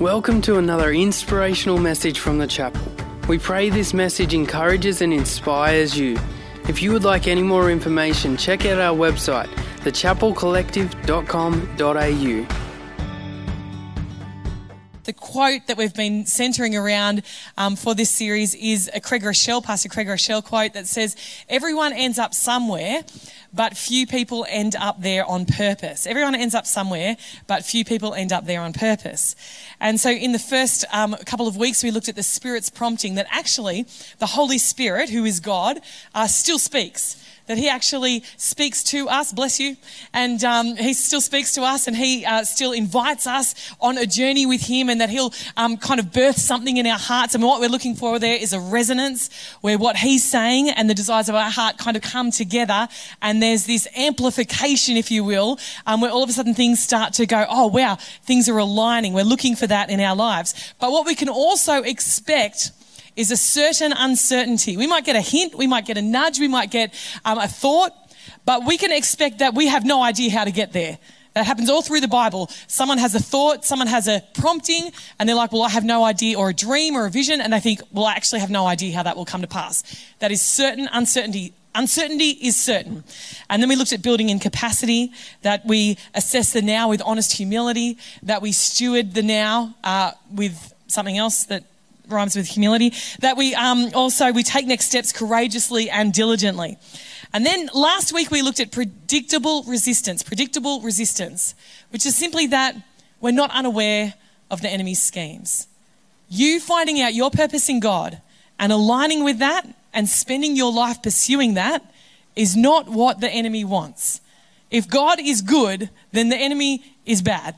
Welcome to another inspirational message from the chapel. We pray this message encourages and inspires you. If you would like any more information, check out our website, thechapelcollective.com.au. Quote that we've been centering around um, for this series is a Craig Groeschel, Pastor Craig Groeschel quote that says, Everyone ends up somewhere, but few people end up there on purpose. Everyone ends up somewhere, but few people end up there on purpose. And so, in the first um, couple of weeks, we looked at the Spirit's prompting that actually the Holy Spirit, who is God, uh, still speaks that he actually speaks to us, bless you, and um, he still speaks to us and he uh, still invites us on a journey with him and that he'll um, kind of birth something in our hearts. And what we're looking for there is a resonance where what he's saying and the desires of our heart kind of come together and there's this amplification, if you will, um, where all of a sudden things start to go, oh wow, things are aligning. We're looking for that in our lives. But what we can also expect is a certain uncertainty. We might get a hint, we might get a nudge, we might get um, a thought, but we can expect that we have no idea how to get there. That happens all through the Bible. Someone has a thought, someone has a prompting, and they're like, Well, I have no idea, or a dream or a vision, and they think, Well, I actually have no idea how that will come to pass. That is certain uncertainty. Uncertainty is certain. And then we looked at building in capacity, that we assess the now with honest humility, that we steward the now uh, with something else that rhymes with humility, that we um, also we take next steps courageously and diligently. And then last week we looked at predictable resistance, predictable resistance, which is simply that we're not unaware of the enemy's schemes. You finding out your purpose in God and aligning with that and spending your life pursuing that is not what the enemy wants. If God is good, then the enemy is bad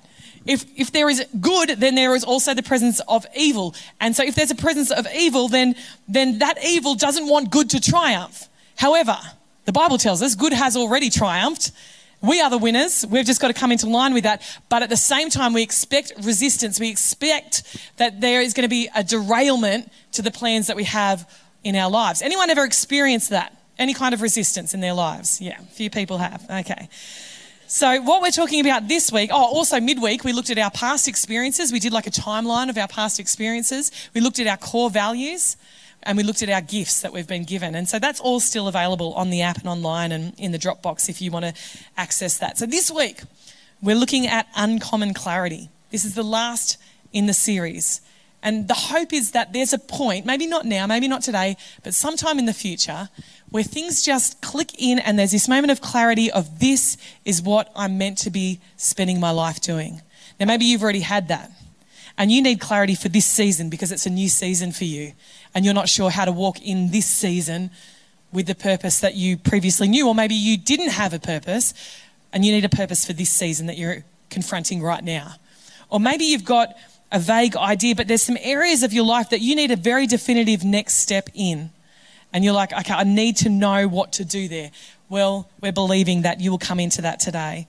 if, if there is good, then there is also the presence of evil. And so if there's a presence of evil, then, then that evil doesn't want good to triumph. However, the Bible tells us good has already triumphed. We are the winners. We've just got to come into line with that. But at the same time, we expect resistance. We expect that there is going to be a derailment to the plans that we have in our lives. Anyone ever experienced that? Any kind of resistance in their lives? Yeah, few people have. Okay. So, what we're talking about this week, oh, also midweek, we looked at our past experiences. We did like a timeline of our past experiences. We looked at our core values and we looked at our gifts that we've been given. And so that's all still available on the app and online and in the Dropbox if you want to access that. So, this week, we're looking at uncommon clarity. This is the last in the series. And the hope is that there's a point, maybe not now, maybe not today, but sometime in the future, where things just click in and there's this moment of clarity of this is what I'm meant to be spending my life doing. Now, maybe you've already had that. And you need clarity for this season because it's a new season for you. And you're not sure how to walk in this season with the purpose that you previously knew. Or maybe you didn't have a purpose and you need a purpose for this season that you're confronting right now. Or maybe you've got a vague idea, but there's some areas of your life that you need a very definitive next step in. And you're like, okay, I need to know what to do there. Well, we're believing that you will come into that today.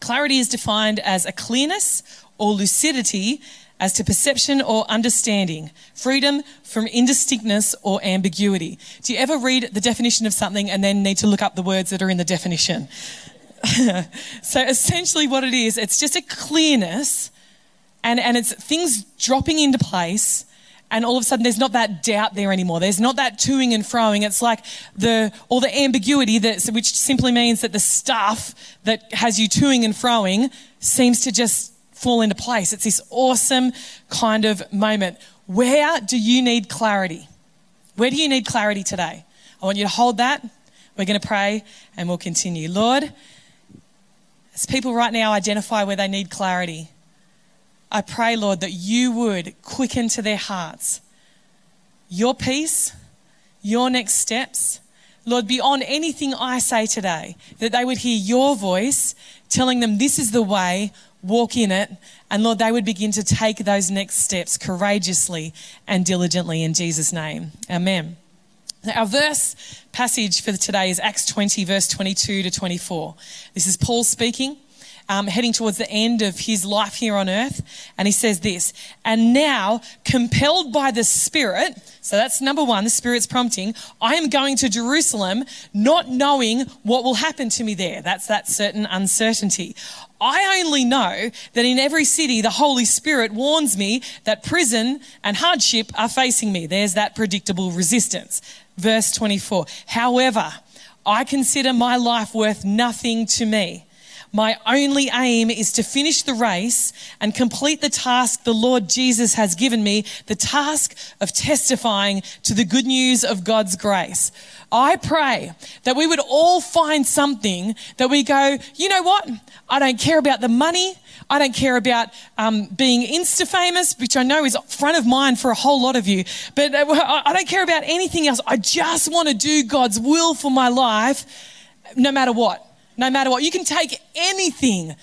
Clarity is defined as a clearness or lucidity as to perception or understanding, freedom from indistinctness or ambiguity. Do you ever read the definition of something and then need to look up the words that are in the definition? so essentially, what it is, it's just a clearness and, and it's things dropping into place and all of a sudden there's not that doubt there anymore. There's not that toing and froing. It's like the all the ambiguity that which simply means that the stuff that has you toing and froing seems to just fall into place. It's this awesome kind of moment. Where do you need clarity? Where do you need clarity today? I want you to hold that. We're going to pray and we'll continue. Lord, as people right now identify where they need clarity, I pray, Lord, that you would quicken to their hearts your peace, your next steps. Lord, beyond anything I say today, that they would hear your voice telling them this is the way, walk in it. And Lord, they would begin to take those next steps courageously and diligently in Jesus' name. Amen. Our verse passage for today is Acts 20, verse 22 to 24. This is Paul speaking um, heading towards the end of his life here on earth. And he says this, and now, compelled by the Spirit, so that's number one, the Spirit's prompting, I am going to Jerusalem, not knowing what will happen to me there. That's that certain uncertainty. I only know that in every city, the Holy Spirit warns me that prison and hardship are facing me. There's that predictable resistance. Verse 24. However, I consider my life worth nothing to me. My only aim is to finish the race and complete the task the Lord Jesus has given me, the task of testifying to the good news of God's grace. I pray that we would all find something that we go, you know what? I don't care about the money. I don't care about um, being Insta famous, which I know is front of mind for a whole lot of you. But uh, I don't care about anything else. I just want to do God's will for my life, no matter what. No matter what. You can take anything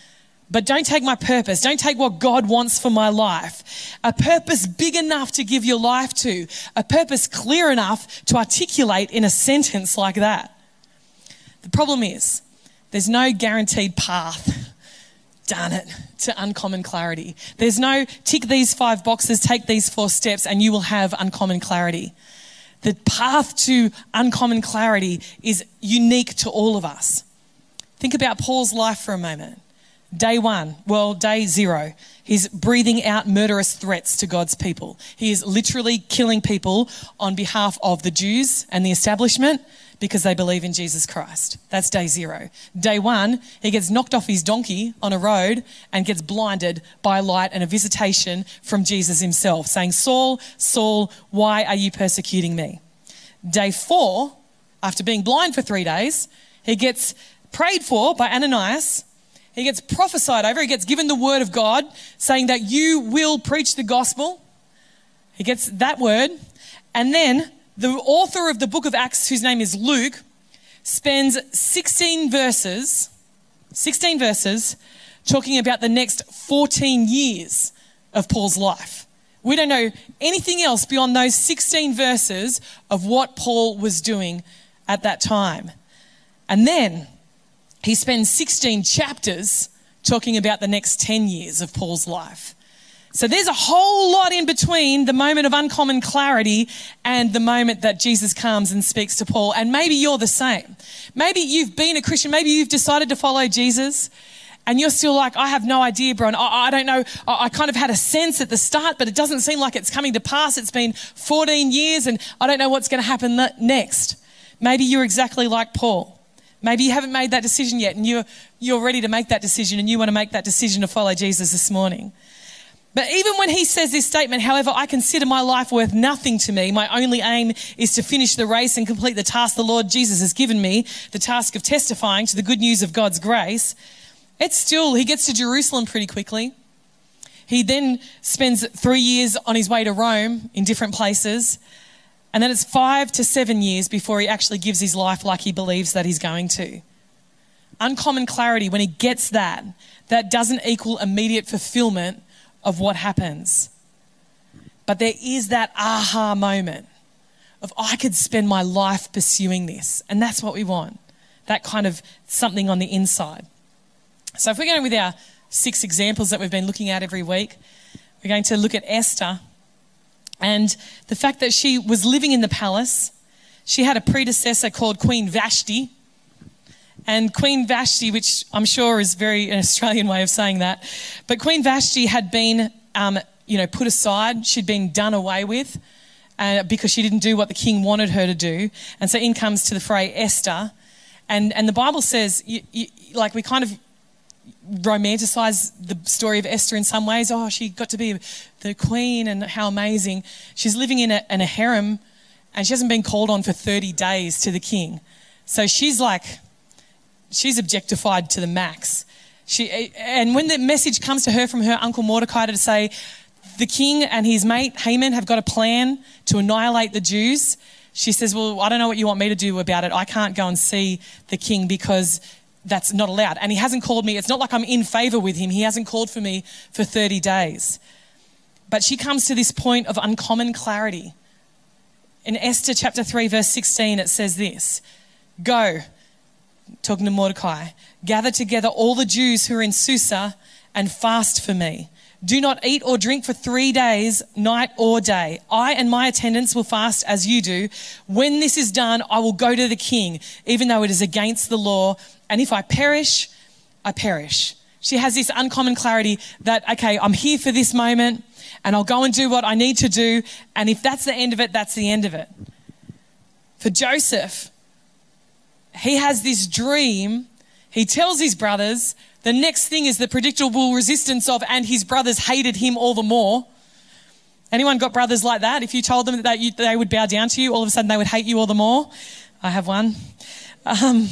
but don't take my purpose. Don't take what God wants for my life. A purpose big enough to give your life to. A purpose clear enough to articulate in a sentence like that. The problem is, there's no guaranteed path. Darn it, to uncommon clarity. There's no tick these five boxes, take these four steps, and you will have uncommon clarity. The path to uncommon clarity is unique to all of us. Think about Paul's life for a moment. Day one, well, day zero, he's breathing out murderous threats to God's people. He is literally killing people on behalf of the Jews and the establishment because they believe in Jesus Christ. That's day zero. Day one, he gets knocked off his donkey on a road and gets blinded by light and a visitation from Jesus himself saying, Saul, Saul, why are you persecuting me? Day four, after being blind for three days, he gets prayed for by Ananias he gets prophesied over. He gets given the word of God saying that you will preach the gospel. He gets that word. And then the author of the book of Acts, whose name is Luke, spends 16 verses, 16 verses, talking about the next 14 years of Paul's life. We don't know anything else beyond those 16 verses of what Paul was doing at that time. And then he spends 16 chapters talking about the next 10 years of Paul's life. So there's a whole lot in between the moment of uncommon clarity and the moment that Jesus comes and speaks to Paul. And maybe you're the same. Maybe you've been a Christian. Maybe you've decided to follow Jesus and you're still like, I have no idea, bro. And I, I don't know. I, I, kind of had a sense at the start, but it doesn't seem like it's coming to pass. It's been 14 years and I don't know what's going to happen next. Maybe you're exactly like Paul. Maybe you haven't made that decision yet and you're, you're ready to make that decision and you want to make that decision to follow Jesus this morning. But even when he says this statement, however, I consider my life worth nothing to me. My only aim is to finish the race and complete the task the Lord Jesus has given me, the task of testifying to the good news of God's grace. It's still, he gets to Jerusalem pretty quickly. He then spends three years on his way to Rome in different places. And then it's five to seven years before he actually gives his life like he believes that he's going to. Uncommon clarity, when he gets that, that doesn't equal immediate fulfillment of what happens. But there is that aha moment of, I could spend my life pursuing this. And that's what we want that kind of something on the inside. So, if we're going with our six examples that we've been looking at every week, we're going to look at Esther and the fact that she was living in the palace, she had a predecessor called Queen Vashti. And Queen Vashti, which I'm sure is very an Australian way of saying that, but Queen Vashti had been, um, you know, put aside. She'd been done away with uh, because she didn't do what the king wanted her to do. And so in comes to the fray Esther. And, and the Bible says, you, you, like, we kind of romanticize the story of Esther in some ways. Oh, she got to be the queen and how amazing. She's living in a, in a harem and she hasn't been called on for 30 days to the king. So she's like, she's objectified to the max. She, and when the message comes to her from her uncle Mordecai to say, the king and his mate Haman have got a plan to annihilate the Jews, she says, Well, I don't know what you want me to do about it. I can't go and see the king because that's not allowed. And he hasn't called me. It's not like I'm in favor with him. He hasn't called for me for 30 days. But she comes to this point of uncommon clarity. In Esther chapter 3, verse 16, it says this Go, talking to Mordecai, gather together all the Jews who are in Susa and fast for me. Do not eat or drink for three days, night or day. I and my attendants will fast as you do. When this is done, I will go to the king, even though it is against the law. And if I perish, I perish. She has this uncommon clarity that, okay, I'm here for this moment and I'll go and do what I need to do. And if that's the end of it, that's the end of it. For Joseph, he has this dream. He tells his brothers. The next thing is the predictable resistance of, and his brothers hated him all the more. Anyone got brothers like that? If you told them that you, they would bow down to you, all of a sudden they would hate you all the more. I have one. Um,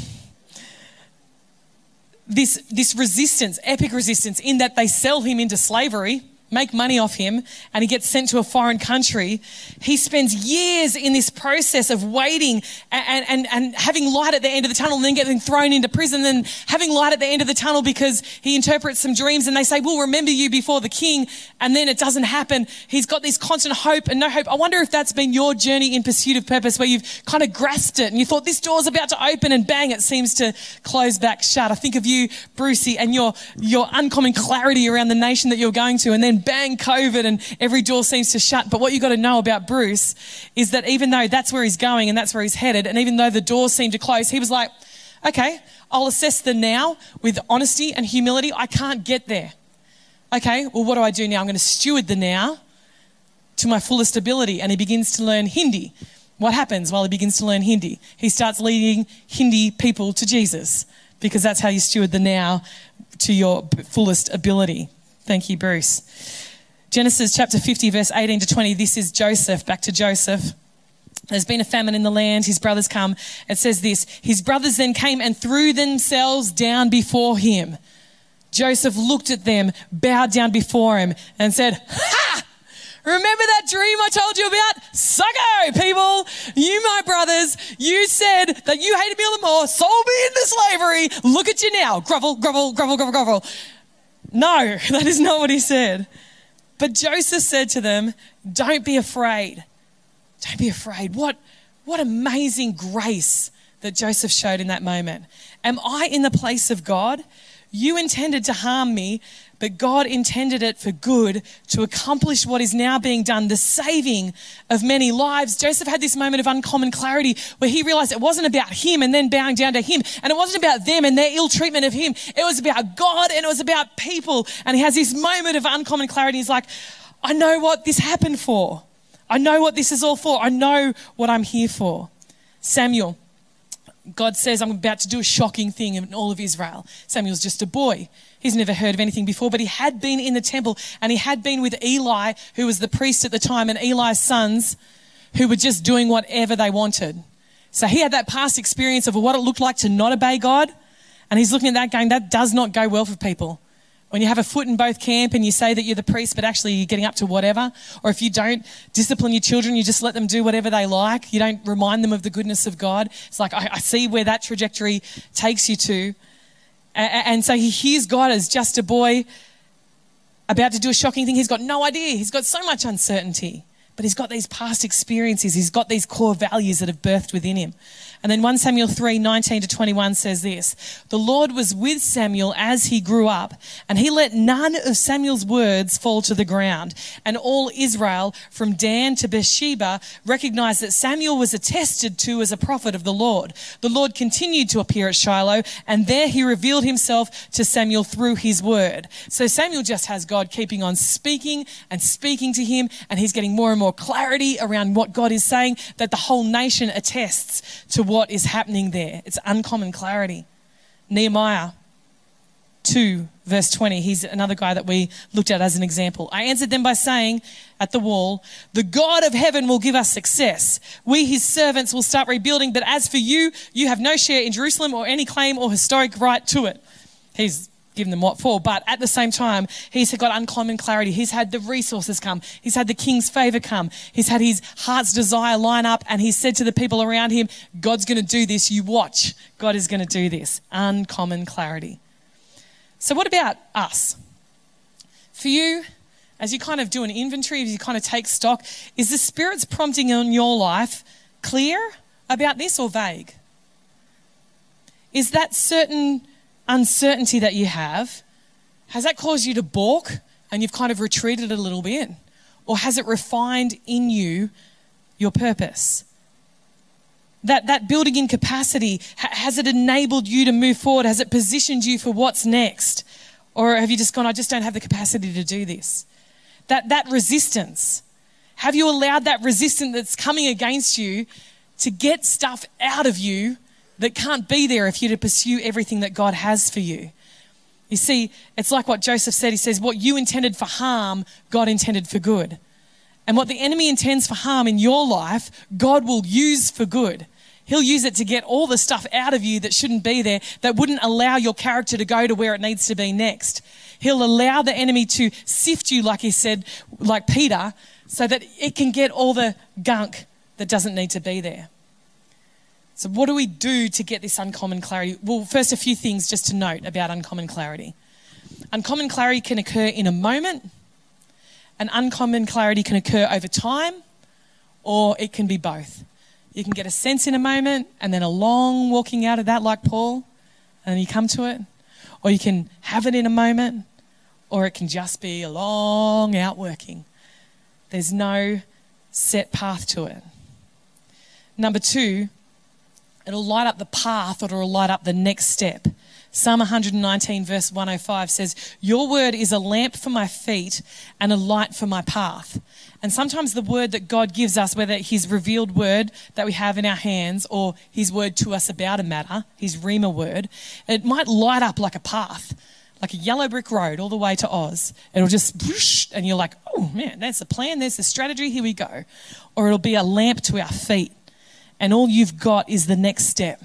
this, this resistance, epic resistance, in that they sell him into slavery make money off him and he gets sent to a foreign country. He spends years in this process of waiting and, and, and having light at the end of the tunnel and then getting thrown into prison and having light at the end of the tunnel because he interprets some dreams and they say, we'll remember you before the king. And then it doesn't happen. He's got this constant hope and no hope. I wonder if that's been your journey in pursuit of purpose where you've kind of grasped it and you thought this door's about to open and bang, it seems to close back shut. I think of you, Brucey, and your, your uncommon clarity around the nation that you're going to and then bang, COVID, and every door seems to shut. But what you've got to know about Bruce is that even though that's where he's going and that's where he's headed, and even though the doors seem to close, he was like, okay, I'll assess the now with honesty and humility. I can't get there. Okay, well, what do I do now? I'm going to steward the now to my fullest ability. And he begins to learn Hindi. What happens while he begins to learn Hindi? He starts leading Hindi people to Jesus because that's how you steward the now to your fullest ability. Thank you, Bruce. Genesis chapter 50, verse 18 to 20. This is Joseph. Back to Joseph. There's been a famine in the land. His brothers come. It says this His brothers then came and threw themselves down before him. Joseph looked at them, bowed down before him, and said, Ha! Remember that dream I told you about? Sucko, people. You, my brothers, you said that you hated me all the more, sold me into slavery. Look at you now. Grovel, grovel, grovel, grovel, grovel. No, that is not what he said. But Joseph said to them, Don't be afraid. Don't be afraid. What, what amazing grace that Joseph showed in that moment. Am I in the place of God? You intended to harm me, but God intended it for good to accomplish what is now being done, the saving of many lives. Joseph had this moment of uncommon clarity where he realized it wasn't about him and then bowing down to him, and it wasn't about them and their ill treatment of him. It was about God and it was about people. And he has this moment of uncommon clarity. He's like, I know what this happened for. I know what this is all for. I know what I'm here for. Samuel. God says, I'm about to do a shocking thing in all of Israel. Samuel's just a boy. He's never heard of anything before, but he had been in the temple and he had been with Eli, who was the priest at the time, and Eli's sons, who were just doing whatever they wanted. So he had that past experience of what it looked like to not obey God. And he's looking at that going, that does not go well for people. When you have a foot in both camp and you say that you're the priest, but actually you're getting up to whatever, or if you don't discipline your children, you just let them do whatever they like, you don't remind them of the goodness of God. It's like, I, I see where that trajectory takes you to. And so he hears God as just a boy about to do a shocking thing. He's got no idea. He's got so much uncertainty, but he's got these past experiences. He's got these core values that have birthed within him. And then 1 Samuel 3 19 to 21 says this The Lord was with Samuel as he grew up, and he let none of Samuel's words fall to the ground. And all Israel, from Dan to Beersheba, recognized that Samuel was attested to as a prophet of the Lord. The Lord continued to appear at Shiloh, and there he revealed himself to Samuel through his word. So Samuel just has God keeping on speaking and speaking to him, and he's getting more and more clarity around what God is saying that the whole nation attests to what is happening there. It's uncommon clarity. Nehemiah 2, verse 20. He's another guy that we looked at as an example. I answered them by saying at the wall, The God of heaven will give us success. We, his servants, will start rebuilding. But as for you, you have no share in Jerusalem or any claim or historic right to it. He's given them what for. But at the same time, he's got uncommon clarity. He's had the resources come. He's had the king's favor come. He's had his heart's desire line up and he's said to the people around him, God's going to do this. You watch. God is going to do this. Uncommon clarity. So what about us? For you, as you kind of do an inventory, as you kind of take stock, is the Spirit's prompting in your life clear about this or vague? Is that certain uncertainty that you have, has that caused you to balk and you've kind of retreated a little bit? Or has it refined in you your purpose? That, that building in capacity, has it enabled you to move forward? Has it positioned you for what's next? Or have you just gone, I just don't have the capacity to do this? That, that resistance. Have you allowed that resistance that's coming against you to get stuff out of you that can't be there if you're to pursue everything that God has for you? You see, it's like what Joseph said. He says, What you intended for harm, God intended for good. And what the enemy intends for harm in your life, God will use for good. He'll use it to get all the stuff out of you that shouldn't be there, that wouldn't allow your character to go to where it needs to be next. He'll allow the enemy to sift you, like he said, like Peter, so that it can get all the gunk that doesn't need to be there. So, what do we do to get this uncommon clarity? Well, first, a few things just to note about uncommon clarity. Uncommon clarity can occur in a moment, and uncommon clarity can occur over time, or it can be both. You can get a sense in a moment and then a long walking out of that, like Paul, and you come to it. Or you can have it in a moment, or it can just be a long outworking. There's no set path to it. Number two, it'll light up the path or it'll light up the next step. Psalm 119, verse 105 says, Your word is a lamp for my feet and a light for my path. And sometimes the word that God gives us, whether His revealed word that we have in our hands or His word to us about a matter, His Rhema word, it might light up like a path, like a yellow brick road all the way to Oz. It'll just, whoosh, and you're like, oh man, there's the plan, there's the strategy, here we go. Or it'll be a lamp to our feet. And all you've got is the next step.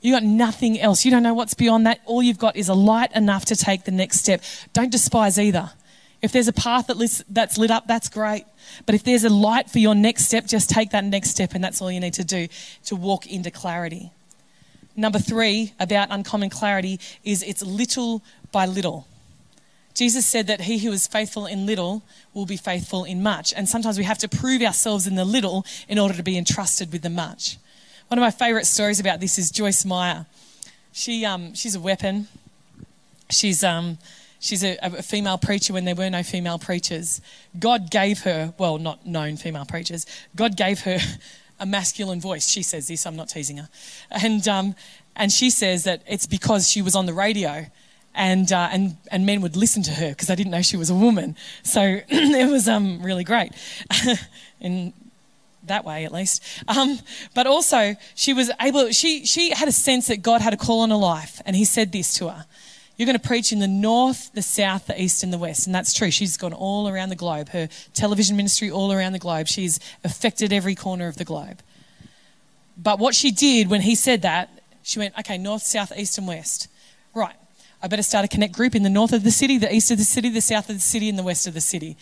You got nothing else. You don't know what's beyond that. All you've got is a light enough to take the next step. Don't despise either. If there's a path that that's lit up, that's great. But if there's a light for your next step, just take that next step, and that's all you need to do to walk into clarity. Number three about uncommon clarity is it's little by little. Jesus said that he who is faithful in little will be faithful in much. And sometimes we have to prove ourselves in the little in order to be entrusted with the much. One of my favourite stories about this is Joyce Meyer. She, um, she's a weapon. She's, um, she's a, a, female preacher when there were no female preachers. God gave her, well, not known female preachers, God gave her a masculine voice. She says this, I'm not teasing her. And, um, and she says that it's because she was on the radio and, uh, and, and men would listen to her because they didn't know she was a woman. So it was um, really great. in that way at least. Um, but also, she was able, she, she had a sense that God had a call on her life, and He said this to her You're going to preach in the north, the south, the east, and the west. And that's true. She's gone all around the globe. Her television ministry, all around the globe. She's affected every corner of the globe. But what she did when He said that, she went, Okay, north, south, east, and west. Right. I better start a connect group in the north of the city, the east of the city, the south of the city, and the west of the city.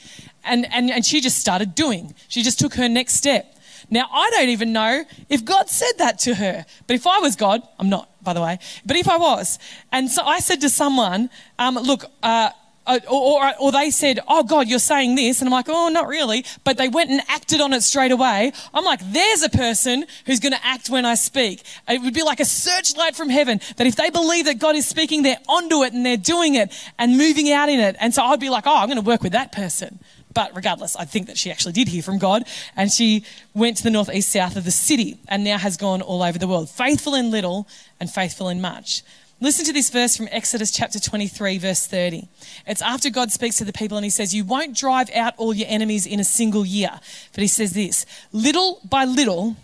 And, and, and she just started doing. She just took her next step. Now, I don't even know if God said that to her. But if I was God, I'm not, by the way, but if I was, and so I said to someone, um, look, uh, uh or, or, or, they said, Oh, God, you're saying this. And I'm like, Oh, not really. But they went and acted on it straight away. I'm like, There's a person who's going to act when I speak. It would be like a searchlight from heaven that if they believe that God is speaking, they're onto it and they're doing it and moving out in it. And so I'd be like, Oh, I'm going to work with that person. But regardless, I think that she actually did hear from God and she went to the northeast south of the city and now has gone all over the world. Faithful in little and faithful in much. Listen to this verse from Exodus chapter 23, verse 30. It's after God speaks to the people and he says, You won't drive out all your enemies in a single year. But he says this Little by little,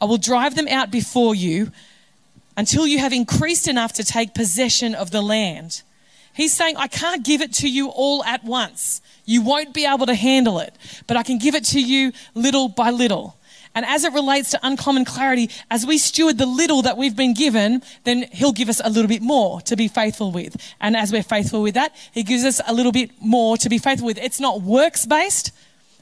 I will drive them out before you until you have increased enough to take possession of the land. He's saying, I can't give it to you all at once. You won't be able to handle it, but I can give it to you little by little. And as it relates to uncommon clarity, as we steward the little that we've been given, then He'll give us a little bit more to be faithful with. And as we're faithful with that, He gives us a little bit more to be faithful with. It's not works based.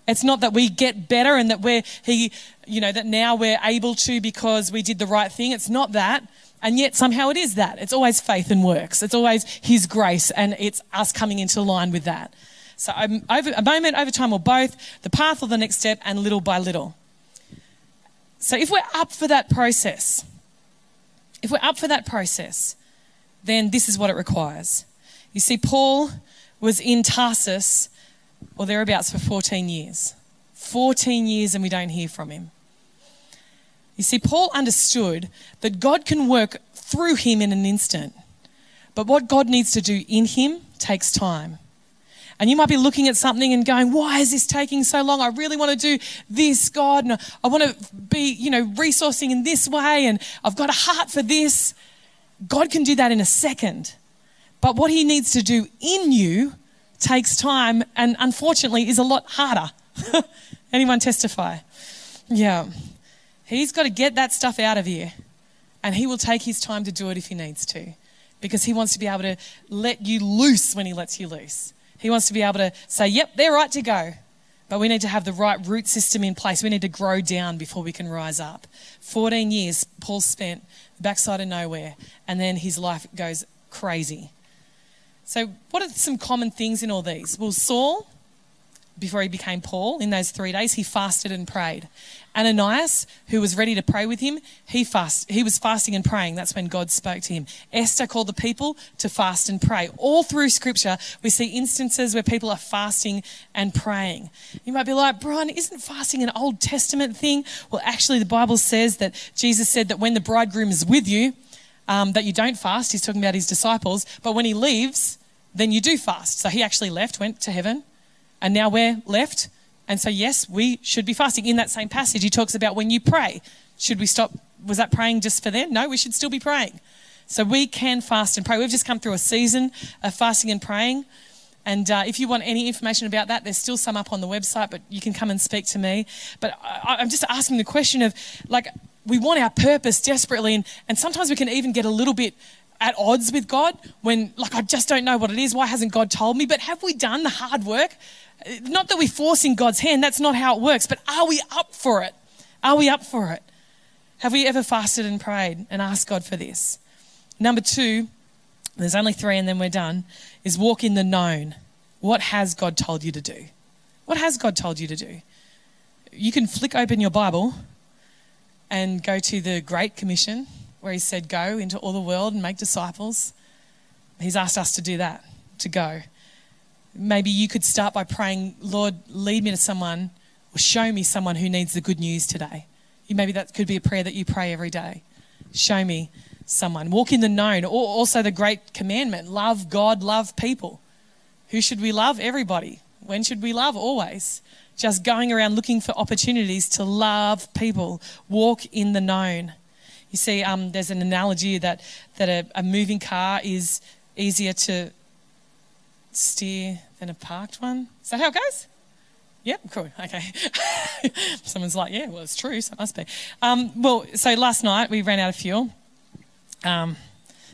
It's not that we get better and that we're, He, you know, that now we're able to because we did the right thing. It's not that. And yet somehow it is that. It's always faith and works. It's always His grace and it's us coming into line with that. So over, a moment, over time, or both, the path or the next step, and little by little. So if we're up for that process, if we're up for that process, then this is what it requires. You see, Paul was in Tarsus or thereabouts for 14 years. 14 years and we don't hear from him. You see, Paul understood that God can work through him in an instant. But what God needs to do in him takes time. And you might be looking at something and going, why is this taking so long? I really want to do this, God. And I want to be, you know, resourcing in this way. And I've got a heart for this. God can do that in a second. But what he needs to do in you takes time and unfortunately is a lot harder. Anyone testify? Yeah. He's got to get that stuff out of you. And he will take his time to do it if he needs to. Because he wants to be able to let you loose when he lets you loose. He wants to be able to say, yep, they're right to go. But we need to have the right root system in place. We need to grow down before we can rise up. 14 years Paul spent backside of nowhere, and then his life goes crazy. So, what are some common things in all these? Well, Saul before he became Paul, in those three days, he fasted and prayed. Ananias, who was ready to pray with him, he fast, he was fasting and praying. That's when God spoke to him. Esther called the people to fast and pray. All through scripture, we see instances where people are fasting and praying. You might be like, Bron, isn't fasting an Old Testament thing? Well, actually, the Bible says that Jesus said that when the bridegroom is with you, um, that you don't fast. He's talking about his disciples. But when he leaves, then you do fast. So he actually left, went to heaven and now we're left. And so, yes, we should be fasting. In that same passage, he talks about when you pray. Should we stop? Was that praying just for them? No, we should still be praying. So we can fast and pray. We've just come through a season of fasting and praying. And uh, if you want any information about that, there's still some up on the website, but you can come and speak to me. But I, I'm just asking the question of like, we want our purpose desperately, and, and sometimes we can even get a little bit at odds with God when, like, I just don't know what it is. Why hasn't God told me? But have we done the hard work? Not that we're forcing God's hand, that's not how it works, but are we up for it? Are we up for it? Have we ever fasted and prayed and asked God for this? Number two, there's only three and then we're done, is walk in the known. What has God told you to do? What has God told you to do? You can flick open your Bible and go to the Great Commission where He said, Go into all the world and make disciples. He's asked us to do that, to go. Maybe you could start by praying, Lord, lead me to someone or show me someone who needs the good news today. Maybe that could be a prayer that you pray every day. Show me someone. Walk in the known. Also the great commandment love God, love people. Who should we love? Everybody. When should we love? Always. Just going around looking for opportunities to love people. Walk in the known. You see, um, there's an analogy that, that a, a moving car is easier to steer than a parked one. Is that how it goes? Yep, cool. Okay. Someone's like, yeah, well, it's true, so it must be. Um, well, so last night we ran out of fuel. Um,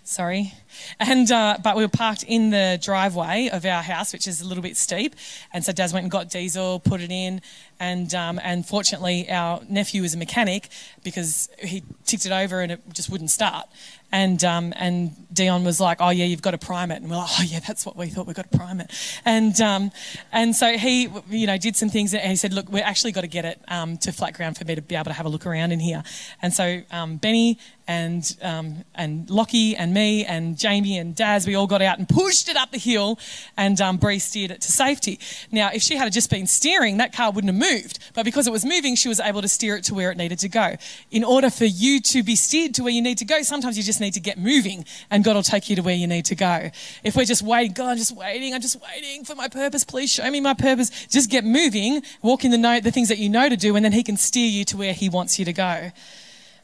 sorry. And, uh, but we were parked in the driveway of our house, which is a little bit steep. And so Daz went and got diesel, put it in, and um, and fortunately our nephew is a mechanic because he ticked it over and it just wouldn't start. And um, and Dion was like, "Oh yeah, you've got to prime it." And we're like, "Oh yeah, that's what we thought. We've got to prime it." And um, and so he, you know, did some things and he said, "Look, we're actually got to get it um, to flat ground for me to be able to have a look around in here." And so um, Benny and um, and Lockie and me and Jamie and Daz, we all got out and pushed it up the hill, and um, Bree steered it to safety. Now, if she had just been steering, that car wouldn't have moved, but because it was moving, she was able to steer it to where it needed to go. In order for you to be steered to where you need to go, sometimes you just need to get moving and God will take you to where you need to go. If we're just waiting, God, I'm just waiting, I'm just waiting for my purpose, please show me my purpose. Just get moving, walk in the, know, the things that you know to do, and then He can steer you to where He wants you to go.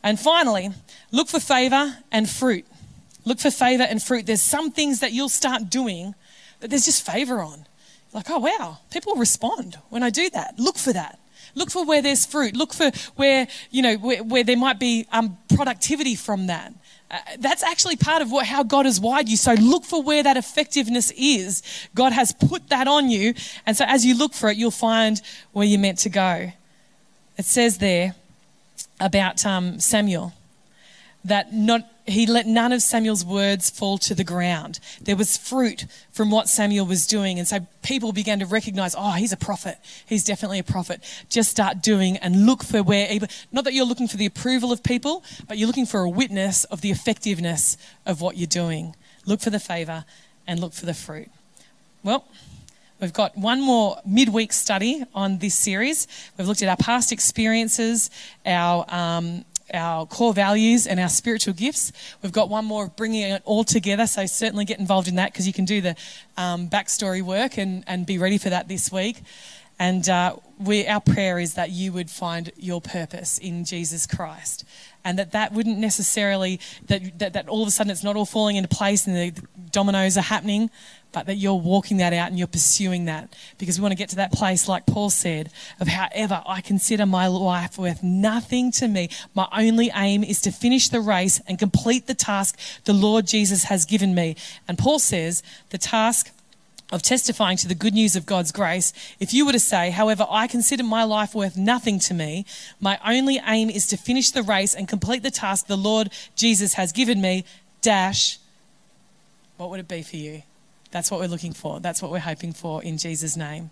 And finally, look for favor and fruit. Look for favor and fruit. There's some things that you'll start doing that there's just favor on. Like, oh, wow, people respond when I do that. Look for that. Look for where there's fruit. Look for where, you know, where, where there might be um, productivity from that. Uh, that's actually part of what, how God has wired you. So look for where that effectiveness is. God has put that on you. And so as you look for it, you'll find where you're meant to go. It says there about um, Samuel that not he let none of Samuel's words fall to the ground. There was fruit from what Samuel was doing. And so people began to recognize, oh, he's a prophet. He's definitely a prophet. Just start doing and look for where, not that you're looking for the approval of people, but you're looking for a witness of the effectiveness of what you're doing. Look for the favor and look for the fruit. Well, We've got one more midweek study on this series. We've looked at our past experiences, our um, our core values and our spiritual gifts. We've got one more of bringing it all together, so certainly get involved in that because you can do the um, backstory work and, and be ready for that this week. And uh, we, our prayer is that you would find your purpose in Jesus Christ. And that that wouldn't necessarily, that, that, that all of a sudden it's not all falling into place and the dominoes are happening, but that you're walking that out and you're pursuing that. Because we want to get to that place, like Paul said, of however I consider my life worth nothing to me. My only aim is to finish the race and complete the task the Lord Jesus has given me. And Paul says the task of testifying to the good news of God's grace, if you were to say, however, I consider my life worth nothing to me, my only aim is to finish the race and complete the task the Lord Jesus has given me, dash, what would it be for you? That's what we're looking for. That's what we're hoping for in Jesus' name.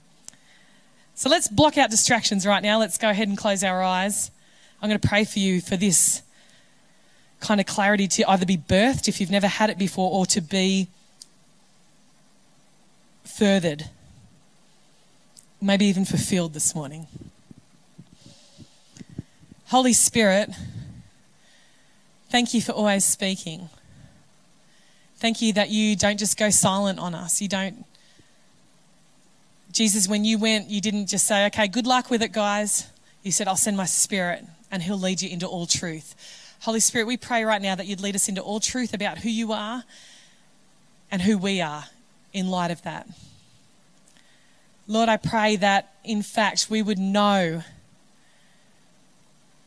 So let's block out distractions right now. Let's go ahead and close our eyes. I'm going to pray for you for this kind of clarity to either be birthed if you've never had it before or to be furthered, maybe even fulfilled this morning. Holy Spirit, thank you for always speaking. Thank you that you don't just go silent on us. You don't. Jesus, when you went, you didn't just say, okay, good luck with it, guys. You said, I'll send my spirit and he'll lead you into all truth. Holy Spirit, we pray right now that you'd lead us into all truth about who you are and who we are in light of that. Lord, I pray that in fact we would know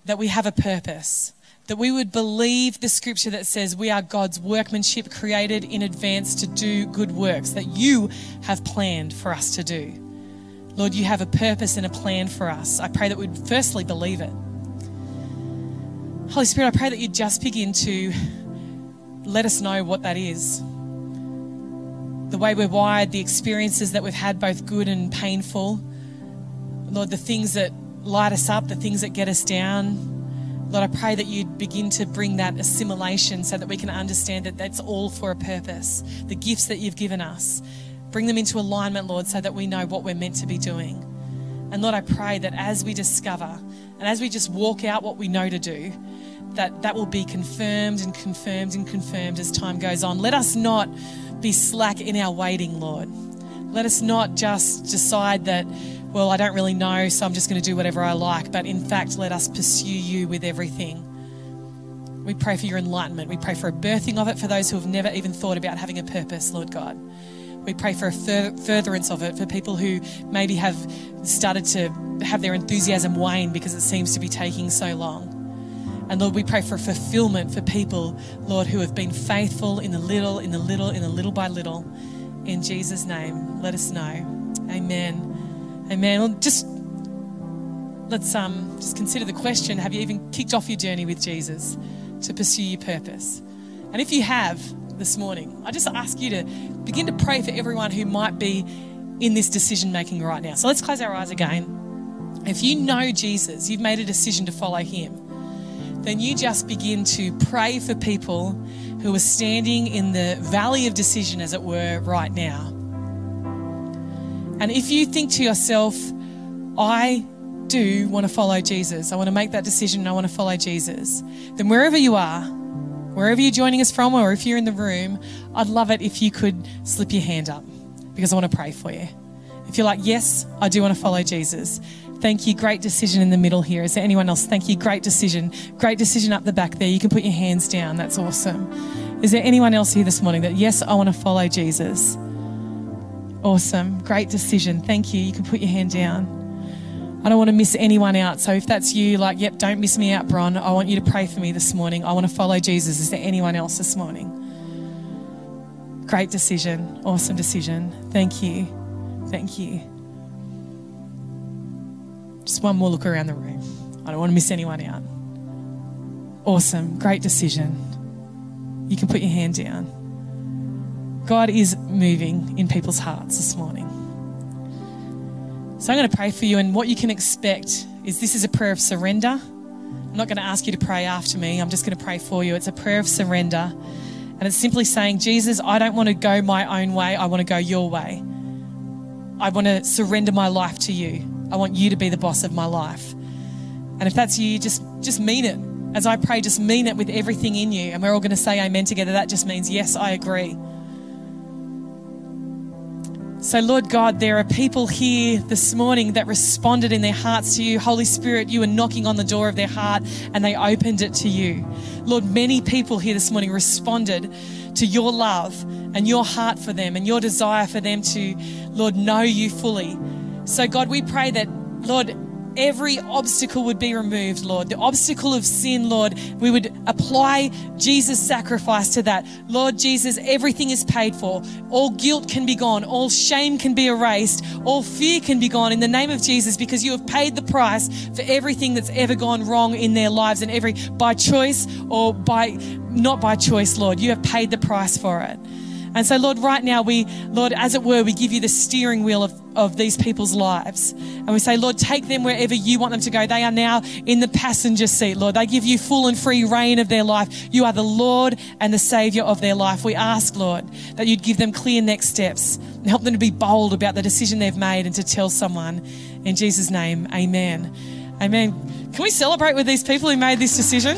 that we have a purpose, that we would believe the scripture that says we are God's workmanship created in advance to do good works that you have planned for us to do. Lord, you have a purpose and a plan for us. I pray that we'd firstly believe it. Holy Spirit, I pray that you'd just begin to let us know what that is the way we're wired, the experiences that we've had, both good and painful. Lord, the things that light us up, the things that get us down. Lord, I pray that you'd begin to bring that assimilation so that we can understand that that's all for a purpose. The gifts that you've given us, bring them into alignment, Lord, so that we know what we're meant to be doing. And Lord, I pray that as we discover and as we just walk out what we know to do, that that will be confirmed and confirmed and confirmed as time goes on. Let us not be slack in our waiting, Lord. Let us not just decide that, well, I don't really know, so I'm just going to do whatever I like. But in fact, let us pursue you with everything. We pray for your enlightenment. We pray for a birthing of it for those who have never even thought about having a purpose, Lord God. We pray for a fur- furtherance of it for people who maybe have started to have their enthusiasm wane because it seems to be taking so long. And Lord, we pray for fulfillment for people, Lord, who have been faithful in the little, in the little, in the little by little. In Jesus' name, let us know. Amen. Amen. Well, just let's um, just consider the question: Have you even kicked off your journey with Jesus to pursue your purpose? And if you have this morning, I just ask you to begin to pray for everyone who might be in this decision making right now. So let's close our eyes again. If you know Jesus, you've made a decision to follow him then you just begin to pray for people who are standing in the valley of decision, as it were, right now. And if you think to yourself, I do want to follow Jesus, I want to make that decision I want to follow Jesus, then wherever you are, wherever you're joining us from, or if you're in the room, I'd love it if you could slip your hand up because I want to pray for you. If you're like, yes, I do want to follow Jesus, Thank you. Great decision in the middle here. Is there anyone else? Thank you. Great decision. Great decision up the back there. You can put your hands down. That's awesome. Is there anyone else here this morning that, yes, I want to follow Jesus? Awesome. Great decision. Thank you. You can put your hand down. I don't want to miss anyone out. So if that's you, like, yep, don't miss me out, Bron. I want you to pray for me this morning. I want to follow Jesus. Is there anyone else this morning? Great decision. Awesome decision. Thank you. Thank you. Just one more look around the room. I don't want to miss anyone out. Awesome. Great decision. You can put your hand down. God is moving in people's hearts this morning. So I'm going to pray for you, and what you can expect is this is a prayer of surrender. I'm not going to ask you to pray after me, I'm just going to pray for you. It's a prayer of surrender. And it's simply saying, Jesus, I don't want to go my own way, I want to go your way. I want to surrender my life to you. I want you to be the boss of my life. And if that's you, just just mean it as I pray, just mean it with everything in you. And we're all going to say amen together. That just means, yes, I agree. So, Lord God, there are people here this morning that responded in their hearts to you. Holy Spirit, you were knocking on the door of their heart and they opened it to you. Lord, many people here this morning responded to your love and your heart for them and your desire for them to, Lord, know you fully. So, God, we pray that, Lord, every obstacle would be removed, Lord. The obstacle of sin, Lord, we would apply Jesus' sacrifice to that. Lord Jesus, everything is paid for. All guilt can be gone. All shame can be erased. All fear can be gone in the name of Jesus because you have paid the price for everything that's ever gone wrong in their lives and every by choice or by not by choice, Lord. You have paid the price for it. And so, Lord, right now, we, Lord, as it were, we give you the steering wheel of, of these people's lives. And we say, Lord, take them wherever you want them to go. They are now in the passenger seat, Lord. They give you full and free reign of their life. You are the Lord and the Savior of their life. We ask, Lord, that you'd give them clear next steps and help them to be bold about the decision they've made and to tell someone. In Jesus' name, amen. Amen. Can we celebrate with these people who made this decision?